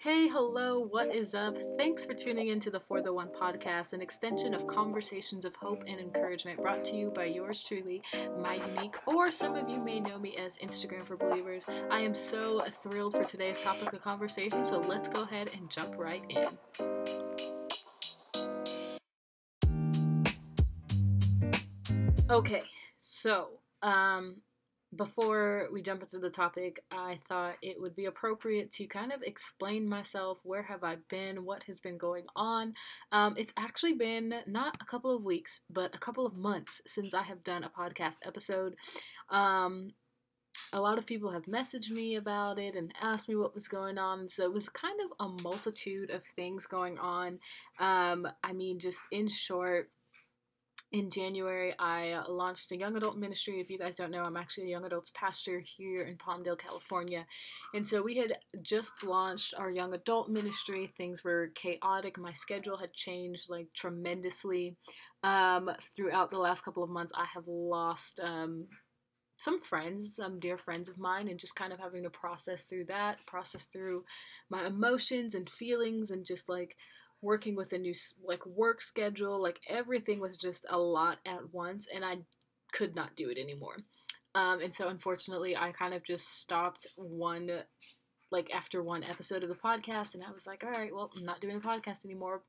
Hey, hello, what is up? Thanks for tuning in to the For the One podcast, an extension of conversations of hope and encouragement brought to you by yours truly, Monique, or some of you may know me as Instagram for Believers. I am so thrilled for today's topic of conversation, so let's go ahead and jump right in. Okay, so um, before we jump into the topic, I thought it would be appropriate to kind of explain myself. Where have I been? What has been going on? Um, it's actually been not a couple of weeks, but a couple of months since I have done a podcast episode. Um, a lot of people have messaged me about it and asked me what was going on. So it was kind of a multitude of things going on. Um, I mean, just in short, in January, I launched a young adult ministry. If you guys don't know, I'm actually a young adults pastor here in Palmdale, California. And so we had just launched our young adult ministry. Things were chaotic. My schedule had changed like tremendously. Um, throughout the last couple of months, I have lost um, some friends, some dear friends of mine, and just kind of having to process through that, process through my emotions and feelings, and just like working with a new like work schedule like everything was just a lot at once and i could not do it anymore. Um, and so unfortunately i kind of just stopped one like after one episode of the podcast and i was like all right well i'm not doing the podcast anymore.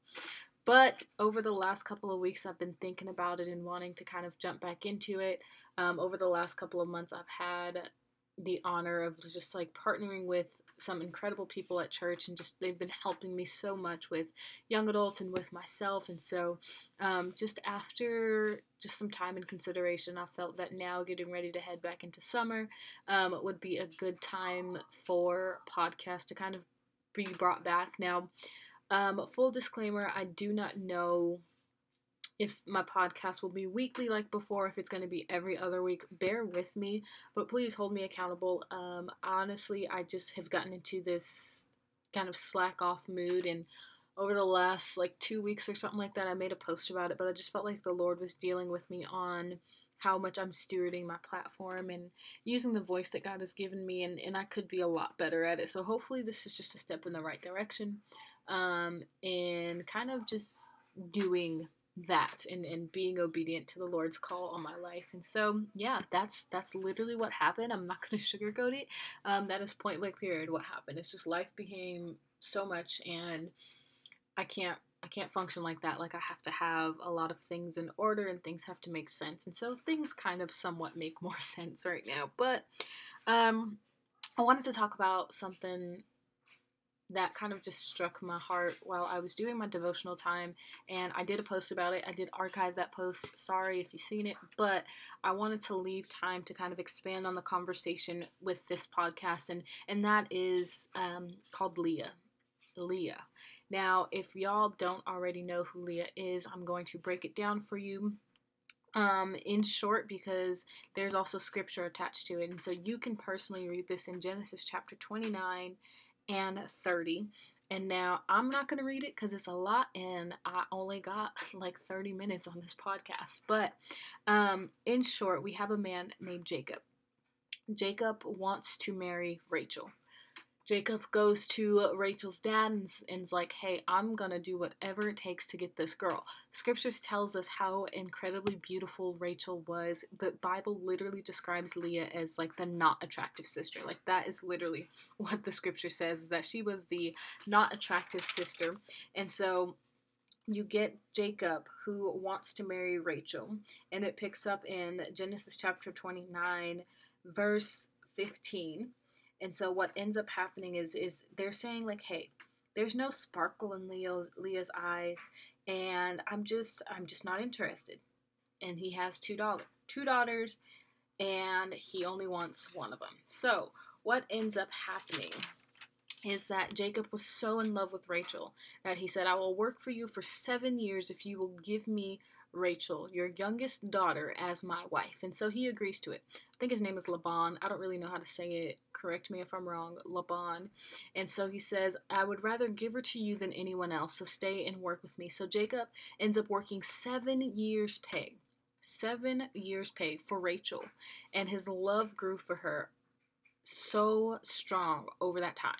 But over the last couple of weeks i've been thinking about it and wanting to kind of jump back into it. Um, over the last couple of months i've had the honor of just like partnering with some incredible people at church and just they've been helping me so much with young adults and with myself. And so um, just after just some time and consideration i felt that now getting ready to head back into summer um, would be a good time for podcast to kind of be brought back. Now um, full disclaimer i do not know if my podcast will be weekly like before, if it's going to be every other week, bear with me, but please hold me accountable. Um, honestly, I just have gotten into this kind of slack off mood, and over the last like two weeks or something like that, I made a post about it, but I just felt like the Lord was dealing with me on how much I'm stewarding my platform and using the voice that God has given me, and, and I could be a lot better at it. So hopefully, this is just a step in the right direction um, and kind of just doing that and, and being obedient to the Lord's call on my life. And so, yeah, that's that's literally what happened. I'm not going to sugarcoat it. Um, that is point blank period what happened. It's just life became so much, and I can't I can't function like that. Like I have to have a lot of things in order, and things have to make sense. And so things kind of somewhat make more sense right now. But um, I wanted to talk about something that kind of just struck my heart while I was doing my devotional time. And I did a post about it. I did archive that post. Sorry if you've seen it, but I wanted to leave time to kind of expand on the conversation with this podcast. And, and that is um, called Leah. Leah. Now, if y'all don't already know who Leah is, I'm going to break it down for you um, in short because there's also scripture attached to it. And so you can personally read this in Genesis chapter 29 and 30. And now I'm not going to read it because it's a lot and I only got like 30 minutes on this podcast. But um, in short, we have a man named Jacob. Jacob wants to marry Rachel. Jacob goes to Rachel's dad and, and's like, hey, I'm gonna do whatever it takes to get this girl. Scriptures tells us how incredibly beautiful Rachel was. The Bible literally describes Leah as like the not attractive sister. Like that is literally what the scripture says, is that she was the not attractive sister. And so you get Jacob who wants to marry Rachel, and it picks up in Genesis chapter 29, verse 15 and so what ends up happening is is they're saying like, hey, there's no sparkle in Leo's Leah's eyes, and I'm just I'm just not interested. And he has two daughter two daughters, and he only wants one of them. So what ends up happening is that Jacob was so in love with Rachel that he said, I will work for you for seven years if you will give me Rachel, your youngest daughter, as my wife. And so he agrees to it. I think his name is Laban. I don't really know how to say it. Correct me if I'm wrong. Laban. And so he says, I would rather give her to you than anyone else, so stay and work with me. So Jacob ends up working seven years' pay. Seven years' pay for Rachel. And his love grew for her so strong over that time.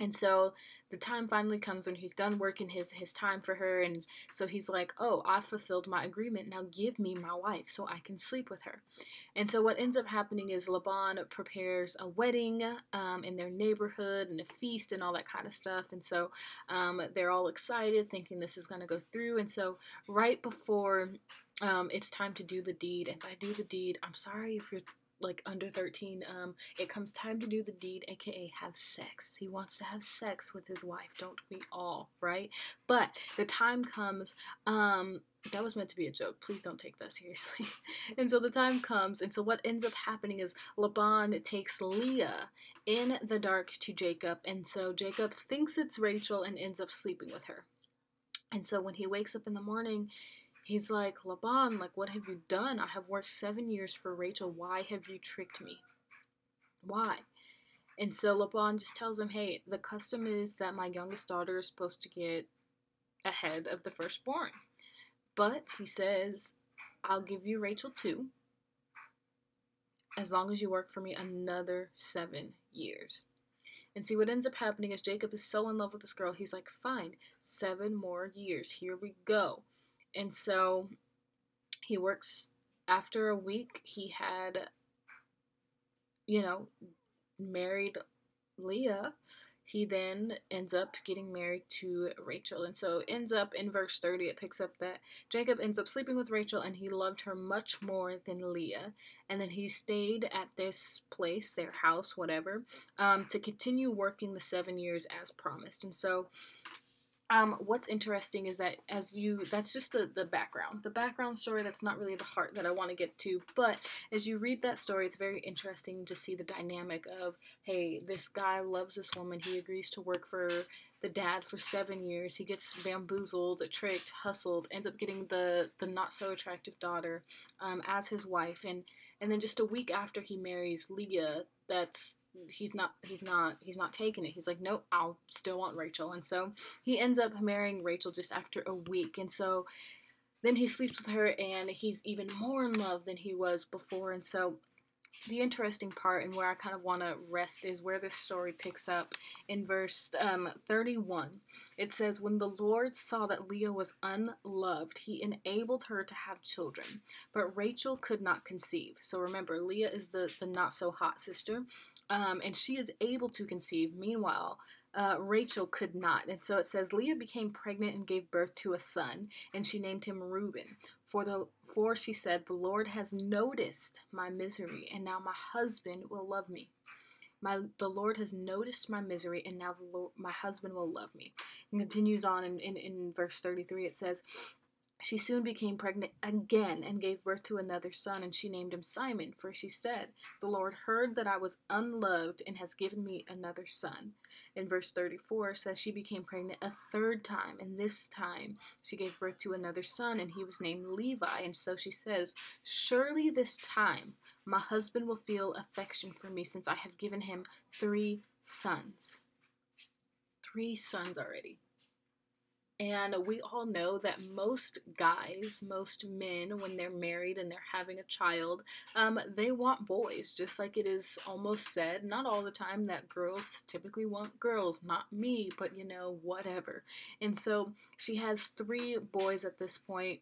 And so the time finally comes when he's done working his his time for her and so he's like, "Oh, I fulfilled my agreement. Now give me my wife so I can sleep with her." And so what ends up happening is Laban prepares a wedding um, in their neighborhood and a feast and all that kind of stuff. And so um, they're all excited, thinking this is going to go through. And so right before um, it's time to do the deed, and by do the deed, I'm sorry if you're like under 13 um it comes time to do the deed aka have sex. He wants to have sex with his wife don't we all right? But the time comes um that was meant to be a joke. Please don't take that seriously. And so the time comes and so what ends up happening is laban takes leah in the dark to jacob and so jacob thinks it's rachel and ends up sleeping with her. And so when he wakes up in the morning He's like, Laban, like, what have you done? I have worked seven years for Rachel. Why have you tricked me? Why? And so Laban just tells him, hey, the custom is that my youngest daughter is supposed to get ahead of the firstborn. But he says, I'll give you Rachel too, as long as you work for me another seven years. And see, what ends up happening is Jacob is so in love with this girl, he's like, fine, seven more years, here we go. And so he works after a week he had you know married Leah he then ends up getting married to Rachel. And so ends up in verse 30, it picks up that Jacob ends up sleeping with Rachel and he loved her much more than Leah. And then he stayed at this place, their house, whatever, um, to continue working the seven years as promised. And so um, what's interesting is that as you, that's just the, the background. The background story, that's not really the heart that I want to get to. But as you read that story, it's very interesting to see the dynamic of, hey, this guy loves this woman. He agrees to work for the dad for seven years. He gets bamboozled, tricked, hustled, ends up getting the, the not so attractive daughter um, as his wife. And, and then just a week after he marries Leah, that's he's not he's not he's not taking it. He's like no i'll still want rachel. And so he ends up marrying rachel just after a week. And so then he sleeps with her and he's even more in love than he was before. And so the interesting part and where I kind of want to rest is where this story picks up in verse um, 31. It says, When the Lord saw that Leah was unloved, he enabled her to have children, but Rachel could not conceive. So remember, Leah is the, the not so hot sister, um, and she is able to conceive. Meanwhile, uh, Rachel could not. And so it says Leah became pregnant and gave birth to a son, and she named him Reuben. For the for she said, The Lord has noticed my misery, and now my husband will love me. My, the Lord has noticed my misery, and now Lord, my husband will love me. And continues on in, in, in verse 33, it says, she soon became pregnant again and gave birth to another son, and she named him Simon, for she said, The Lord heard that I was unloved and has given me another son. In verse 34 says she became pregnant a third time, and this time she gave birth to another son, and he was named Levi. And so she says, Surely this time my husband will feel affection for me, since I have given him three sons. Three sons already. And we all know that most guys, most men, when they're married and they're having a child, um, they want boys, just like it is almost said, not all the time, that girls typically want girls. Not me, but you know, whatever. And so she has three boys at this point.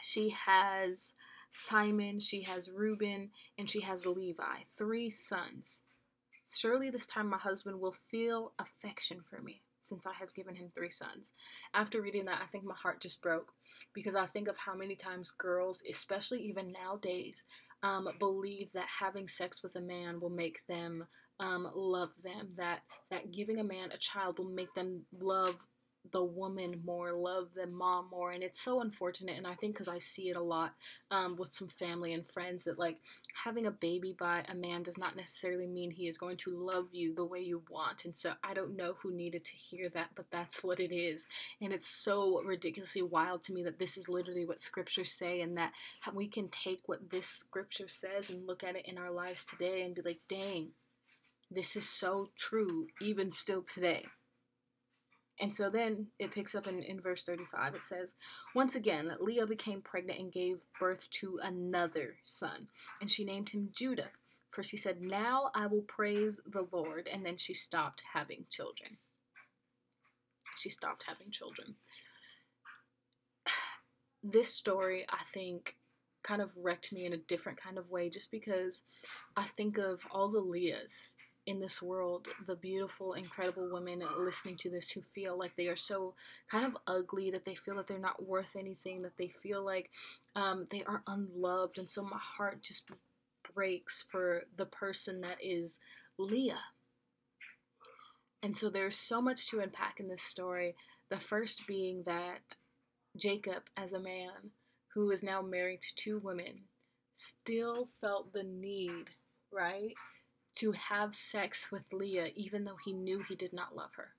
She has Simon, she has Reuben, and she has Levi. Three sons. Surely this time my husband will feel affection for me since I have given him three sons. After reading that, I think my heart just broke because I think of how many times girls, especially even nowadays, um, believe that having sex with a man will make them um, love them, that, that giving a man a child will make them love the woman more, love the mom more, and it's so unfortunate. And I think because I see it a lot um, with some family and friends that like having a baby by a man does not necessarily mean he is going to love you the way you want. And so I don't know who needed to hear that, but that's what it is. And it's so ridiculously wild to me that this is literally what scriptures say, and that we can take what this scripture says and look at it in our lives today and be like, dang. This is so true, even still today. And so then it picks up in, in verse 35. It says, Once again, Leah became pregnant and gave birth to another son, and she named him Judah. For she said, Now I will praise the Lord. And then she stopped having children. She stopped having children. This story, I think, kind of wrecked me in a different kind of way just because I think of all the Leahs in this world, the beautiful, incredible women listening to this who feel like they are so kind of ugly, that they feel that they're not worth anything, that they feel like um, they are unloved. And so my heart just breaks for the person that is Leah. And so there's so much to unpack in this story. The first being that Jacob, as a man who is now married to two women, still felt the need, right, to have sex with Leah, even though he knew he did not love her.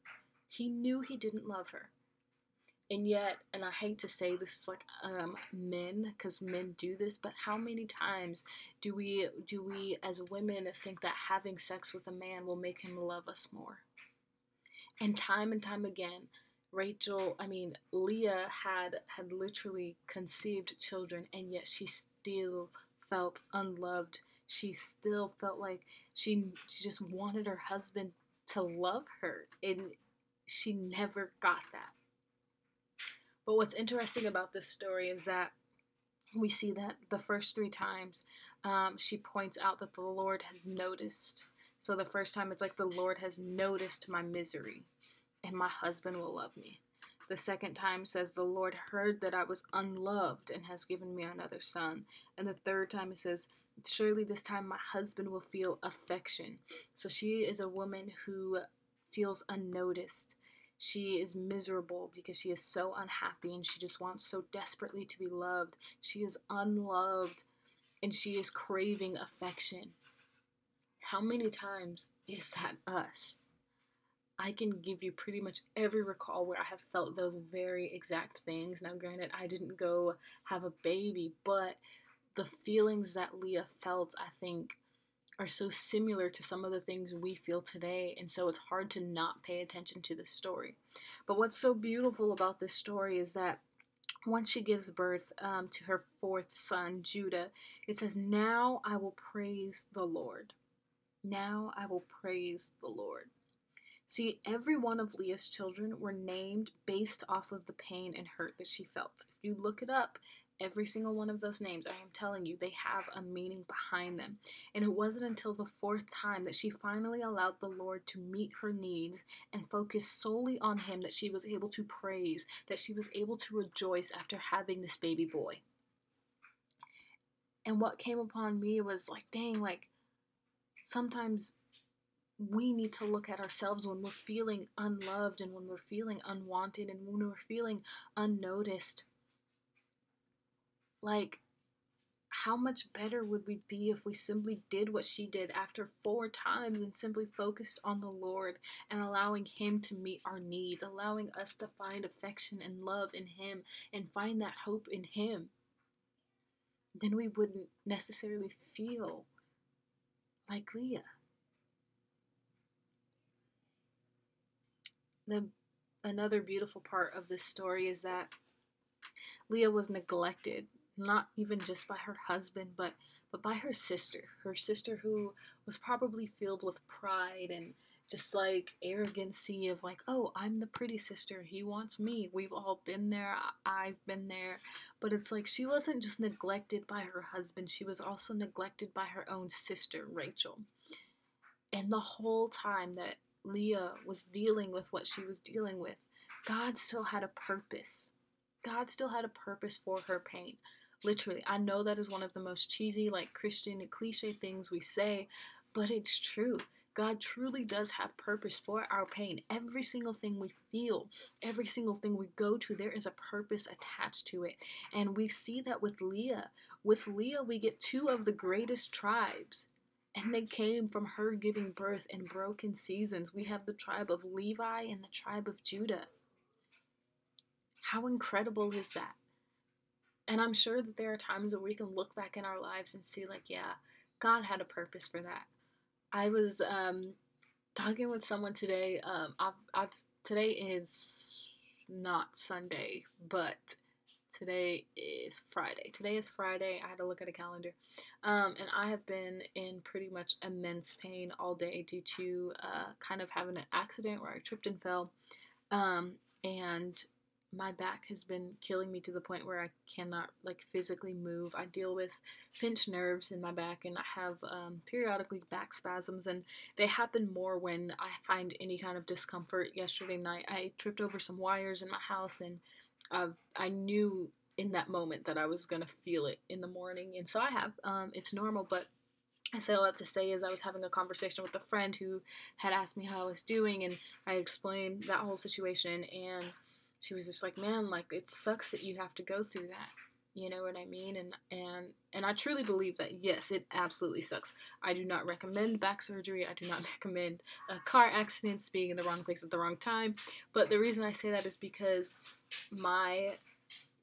He knew he didn't love her. And yet, and I hate to say this is like um, men, because men do this, but how many times do we do we as women think that having sex with a man will make him love us more? And time and time again, Rachel, I mean, Leah had had literally conceived children, and yet she still felt unloved. She still felt like she she just wanted her husband to love her, and she never got that. But what's interesting about this story is that we see that the first three times um, she points out that the Lord has noticed. So the first time it's like the Lord has noticed my misery and my husband will love me. The second time says the Lord heard that I was unloved and has given me another son. And the third time it says, surely this time my husband will feel affection. So she is a woman who feels unnoticed. She is miserable because she is so unhappy and she just wants so desperately to be loved. She is unloved and she is craving affection. How many times is that us? I can give you pretty much every recall where I have felt those very exact things. Now, granted, I didn't go have a baby, but the feelings that Leah felt, I think, are so similar to some of the things we feel today, and so it's hard to not pay attention to this story. But what's so beautiful about this story is that once she gives birth um, to her fourth son, Judah, it says, Now I will praise the Lord. Now I will praise the Lord. See, every one of Leah's children were named based off of the pain and hurt that she felt. If you look it up, Every single one of those names, I am telling you, they have a meaning behind them. And it wasn't until the fourth time that she finally allowed the Lord to meet her needs and focus solely on Him that she was able to praise, that she was able to rejoice after having this baby boy. And what came upon me was like, dang, like sometimes we need to look at ourselves when we're feeling unloved and when we're feeling unwanted and when we're feeling unnoticed like, how much better would we be if we simply did what she did after four times and simply focused on the Lord and allowing Him to meet our needs, allowing us to find affection and love in Him and find that hope in Him? Then we wouldn't necessarily feel like Leah. The another beautiful part of this story is that Leah was neglected not even just by her husband, but but by her sister. Her sister who was probably filled with pride and just like arrogancy of like, oh, I'm the pretty sister. He wants me. We've all been there. I've been there. But it's like she wasn't just neglected by her husband, she was also neglected by her own sister, Rachel. And the whole time that Leah was dealing with what she was dealing with, God still had a purpose. God still had a purpose for her pain. Literally, I know that is one of the most cheesy, like Christian cliche things we say, but it's true. God truly does have purpose for our pain. Every single thing we feel, every single thing we go to, there is a purpose attached to it. And we see that with Leah. With Leah, we get two of the greatest tribes. And they came from her giving birth in broken seasons. We have the tribe of Levi and the tribe of Judah. How incredible is that? And I'm sure that there are times where we can look back in our lives and see, like, yeah, God had a purpose for that. I was um, talking with someone today. Um, I've, I've today is not Sunday, but today is Friday. Today is Friday. I had to look at a calendar. Um, and I have been in pretty much immense pain all day due to uh, kind of having an accident where I tripped and fell. Um, and my back has been killing me to the point where I cannot like physically move. I deal with pinched nerves in my back and I have um, periodically back spasms and they happen more when I find any kind of discomfort. Yesterday night I tripped over some wires in my house and uh, I knew in that moment that I was gonna feel it in the morning and so I have. Um, it's normal but I say all that to say is I was having a conversation with a friend who had asked me how I was doing and I explained that whole situation and she was just like, man, like it sucks that you have to go through that. You know what I mean? And and and I truly believe that yes, it absolutely sucks. I do not recommend back surgery. I do not recommend uh, car accidents, being in the wrong place at the wrong time. But the reason I say that is because my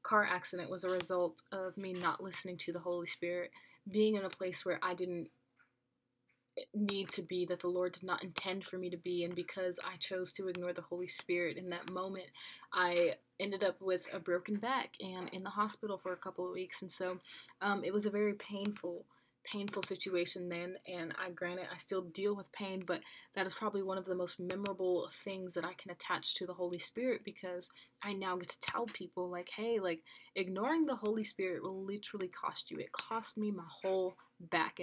car accident was a result of me not listening to the Holy Spirit, being in a place where I didn't need to be that the Lord did not intend for me to be. And because I chose to ignore the Holy Spirit in that moment, I ended up with a broken back and in the hospital for a couple of weeks. And so um, it was a very painful painful situation then and I granted I still deal with pain but that is probably one of the most memorable things that I can attach to the Holy Spirit because I now get to tell people like hey like ignoring the Holy Spirit will literally cost you it cost me my whole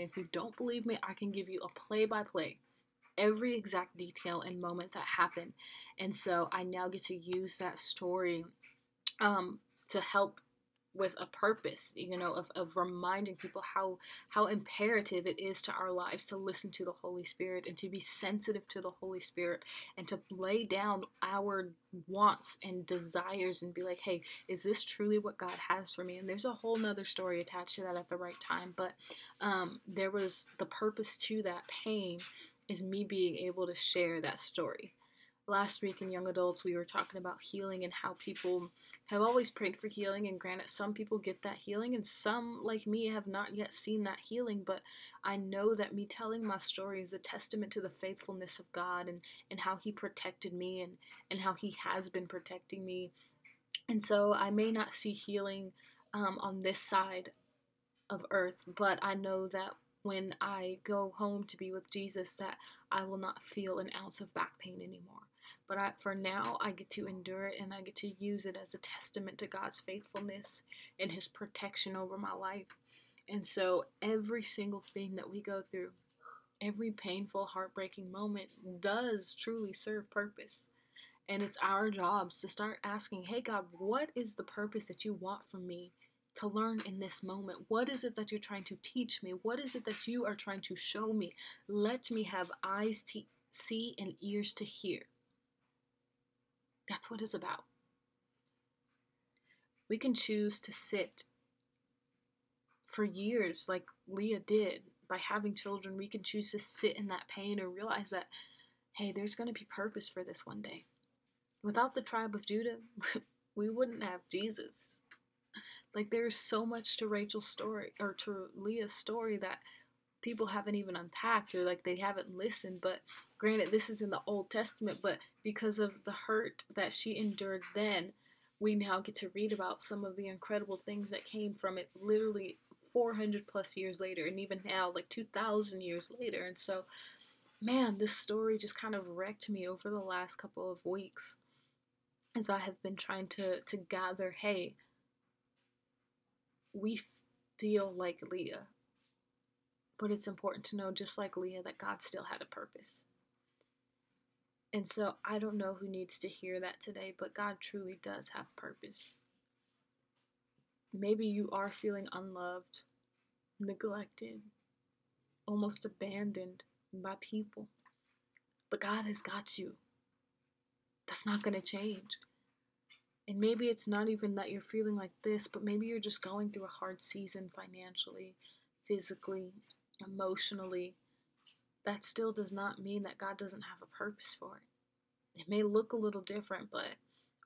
and if you don't believe me I can give you a play by play every exact detail and moment that happened. And so I now get to use that story um, to help with a purpose you know of, of reminding people how how imperative it is to our lives to listen to the holy spirit and to be sensitive to the holy spirit and to lay down our wants and desires and be like hey is this truly what god has for me? And there's a whole nother story attached to that at the right time but um, there was the purpose to that pain is me being able to share that story last week in Young Adults, we were talking about healing and how people have always prayed for healing. And granted, some people get that healing, and some, like me, have not yet seen that healing. But I know that me telling my story is a testament to the faithfulness of God and, and how He protected me and, and how He has been protecting me. And so I may not see healing um, on this side of earth, but I know that when I go home to be with Jesus, that I will not feel an ounce of back pain anymore. But I, for now, I get to endure it and I get to use it as a testament to God's faithfulness and His protection over my life. And so, every single thing that we go through, every painful, heartbreaking moment does truly serve purpose. And it's our jobs to start asking, hey, God, what is the purpose that you want from me to learn in this moment? What is it that you're trying to teach me? What is it that you are trying to show me? Let me have eyes to see and ears to hear. That's what it's about. We can choose to sit for years, like Leah did, by having children. We can choose to sit in that pain or realize that, hey, there's going to be purpose for this one day. Without the tribe of Judah, we wouldn't have Jesus. Like, there's so much to Rachel's story, or to Leah's story, that people haven't even unpacked or like they haven't listened. But granted, this is in the Old Testament, but because of the hurt that she endured then, we now get to read about some of the incredible things that came from it literally 400 plus years later, and even now, like 2,000 years later. And so, man, this story just kind of wrecked me over the last couple of weeks as I have been trying to, to gather hey, we feel like Leah but it's important to know, just like Leah, that God still had a purpose. And so I don't know who needs to hear that today, but God truly does have purpose. Maybe you are feeling unloved, neglected, almost abandoned by people, but God has got you. That's not going to change. And maybe it's not even that you're feeling like this, but maybe you're just going through a hard season financially, physically, emotionally, that still does not mean that God doesn't have a purpose for it. It may look a little different, but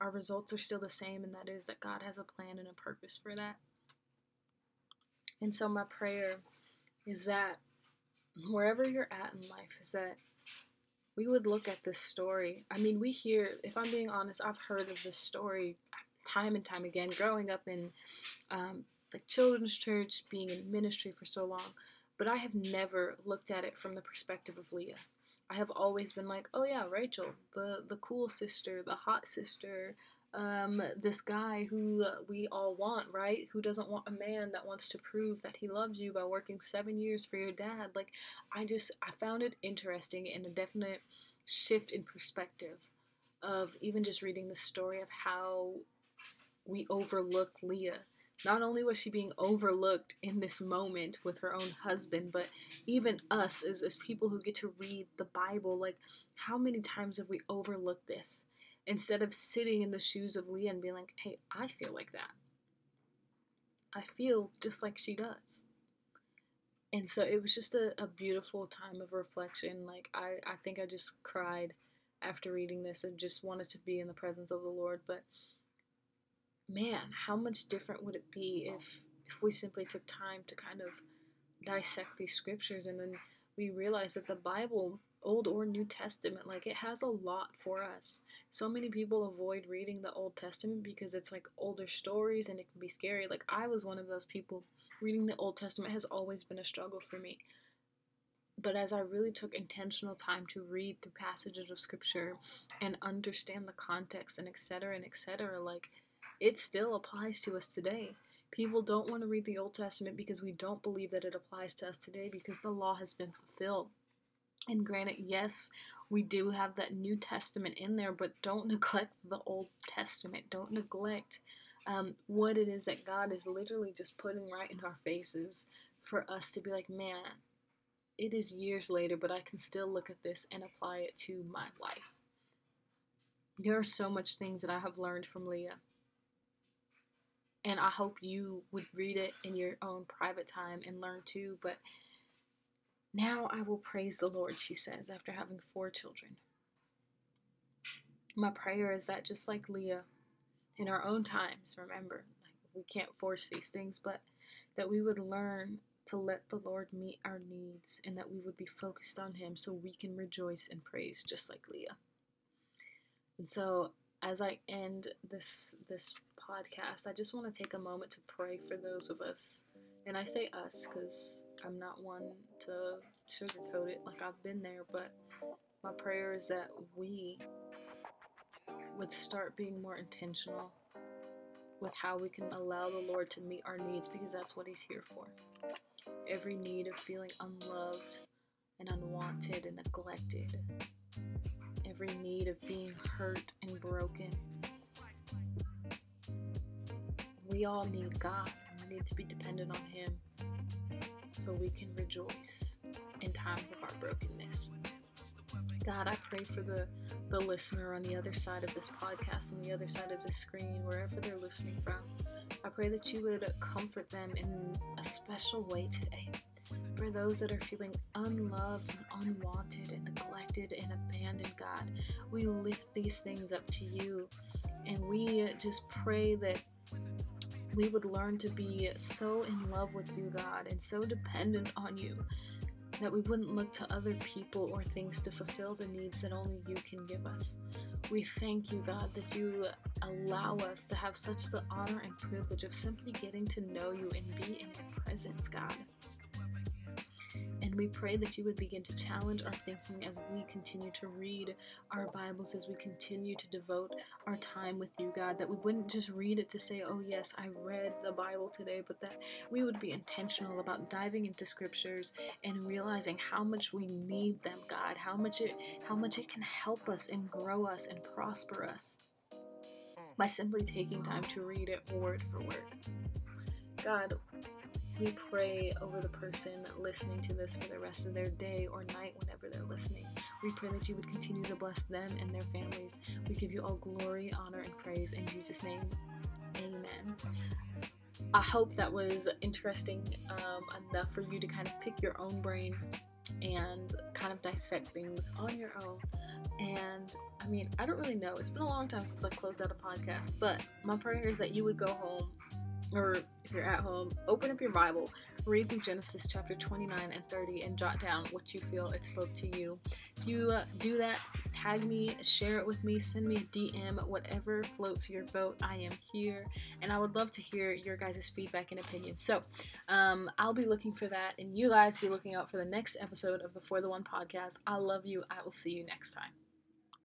our results are still the same, and that is that God has a plan and a purpose for that. And so, my prayer is that wherever you're at in life, is that we would look at this story. I mean, we hear, if I'm being honest, I've heard of this story time and time again, growing up in um, like children's church, being in ministry for so long, but I have never looked at it from the perspective of Leah. I have always been like, oh yeah, Rachel, the the cool sister, the hot sister, um, this guy who we all want, right? Who doesn't want a man that wants to prove that he loves you by working seven years for your dad? Like, I just I found it interesting and a definite shift in perspective of even just reading the story of how we overlook Leah not only was she being overlooked in this moment with her own husband, but even us as, as people who get to read the Bible, like how many times have we overlooked this? Instead of sitting in the shoes of Leah and being like, hey, I feel like that. I feel just like she does. And so it was just a, a beautiful time of reflection. Like I, I think I just cried after reading this and just wanted to be in the presence of the Lord. But man, how much different would it be if if we simply took time to kind of dissect these scriptures and then we realize that the Bible, Old or New Testament, like it has a lot for us. So many people avoid reading the Old Testament because it's like older stories and it can be scary. Like I was one of those people. Reading the Old Testament has always been a struggle for me. But as I really took intentional time to read through passages of scripture and understand the context and etc. and etc., like it still applies to us today. People don't want to read the Old Testament because we don't believe that it applies to us today because the law has been fulfilled. And granted, yes, we do have that New Testament in there, but don't neglect the Old Testament. Don't neglect um, what it is that God is literally just putting right in our faces for us to be like, man, it is years later, but I can still look at this and apply it to my life. There are so much things that I have learned from Leah and I hope you would read it in your own private time and learn too. But now I will praise the Lord, she says, after having four children. My prayer is that just like Leah, in our own times, remember, like we can't force these things, but that we would learn to let the Lord meet our needs and that we would be focused on Him so we can rejoice and praise just like Leah. And so as I end this this podcast, I just want to take a moment to pray for those of us. And I say us because I'm not one to sugarcoat it like I've been there, but my prayer is that we would start being more intentional with how we can allow the Lord to meet our needs because that's what He's here for. Every need of feeling unloved and unwanted and neglected every need of being hurt and broken. We all need God. And we need to be dependent on Him so we can rejoice in times of our brokenness. God, I pray for the, the listener on the other side of this podcast, on the other side of the screen, wherever they're listening from. I pray that you would comfort them in a special way today for those that are feeling unloved and unwanted and neglected and abandoned, God. We lift these things up to you and we just pray that we would learn to be so in love with you, God, and so dependent on you that we wouldn't look to other people or things to fulfill the needs that only you can give us. We thank you, God, that you allow us to have such the honor and privilege of simply getting to know you and be in your presence, God. We pray that you would begin to challenge our thinking as we continue to read our Bibles, as we continue to devote our time with you, God. That we wouldn't just read it to say, oh, yes, I read the Bible today, but that we would be intentional about diving into scriptures and realizing how much we need them, God, how much it, how much it can help us and grow us and prosper us by simply taking time to read it word for word. God, we pray over the person listening to this for the rest of their day or night whenever they're listening. We pray that you would continue to bless them and their families. We give you all glory, honor, and praise in Jesus' name. Amen. I hope that was interesting um, enough for you to kind of pick your own brain and kind of dissect things on your own. And I mean, I don't really know. It's been a long time since I closed out a podcast, but my prayer is that you would go home or if you're at home, open up your Bible, read through Genesis chapter 29 and 30 and jot down what you feel it spoke to you. If you uh, do that, tag me, share it with me, send me a DM, whatever floats your boat. I am here, and I would love to hear your guys' feedback and opinions. So, um, I'll be looking for that, and you guys be looking out for the next episode of the For the One podcast. I love you. I will see you next time.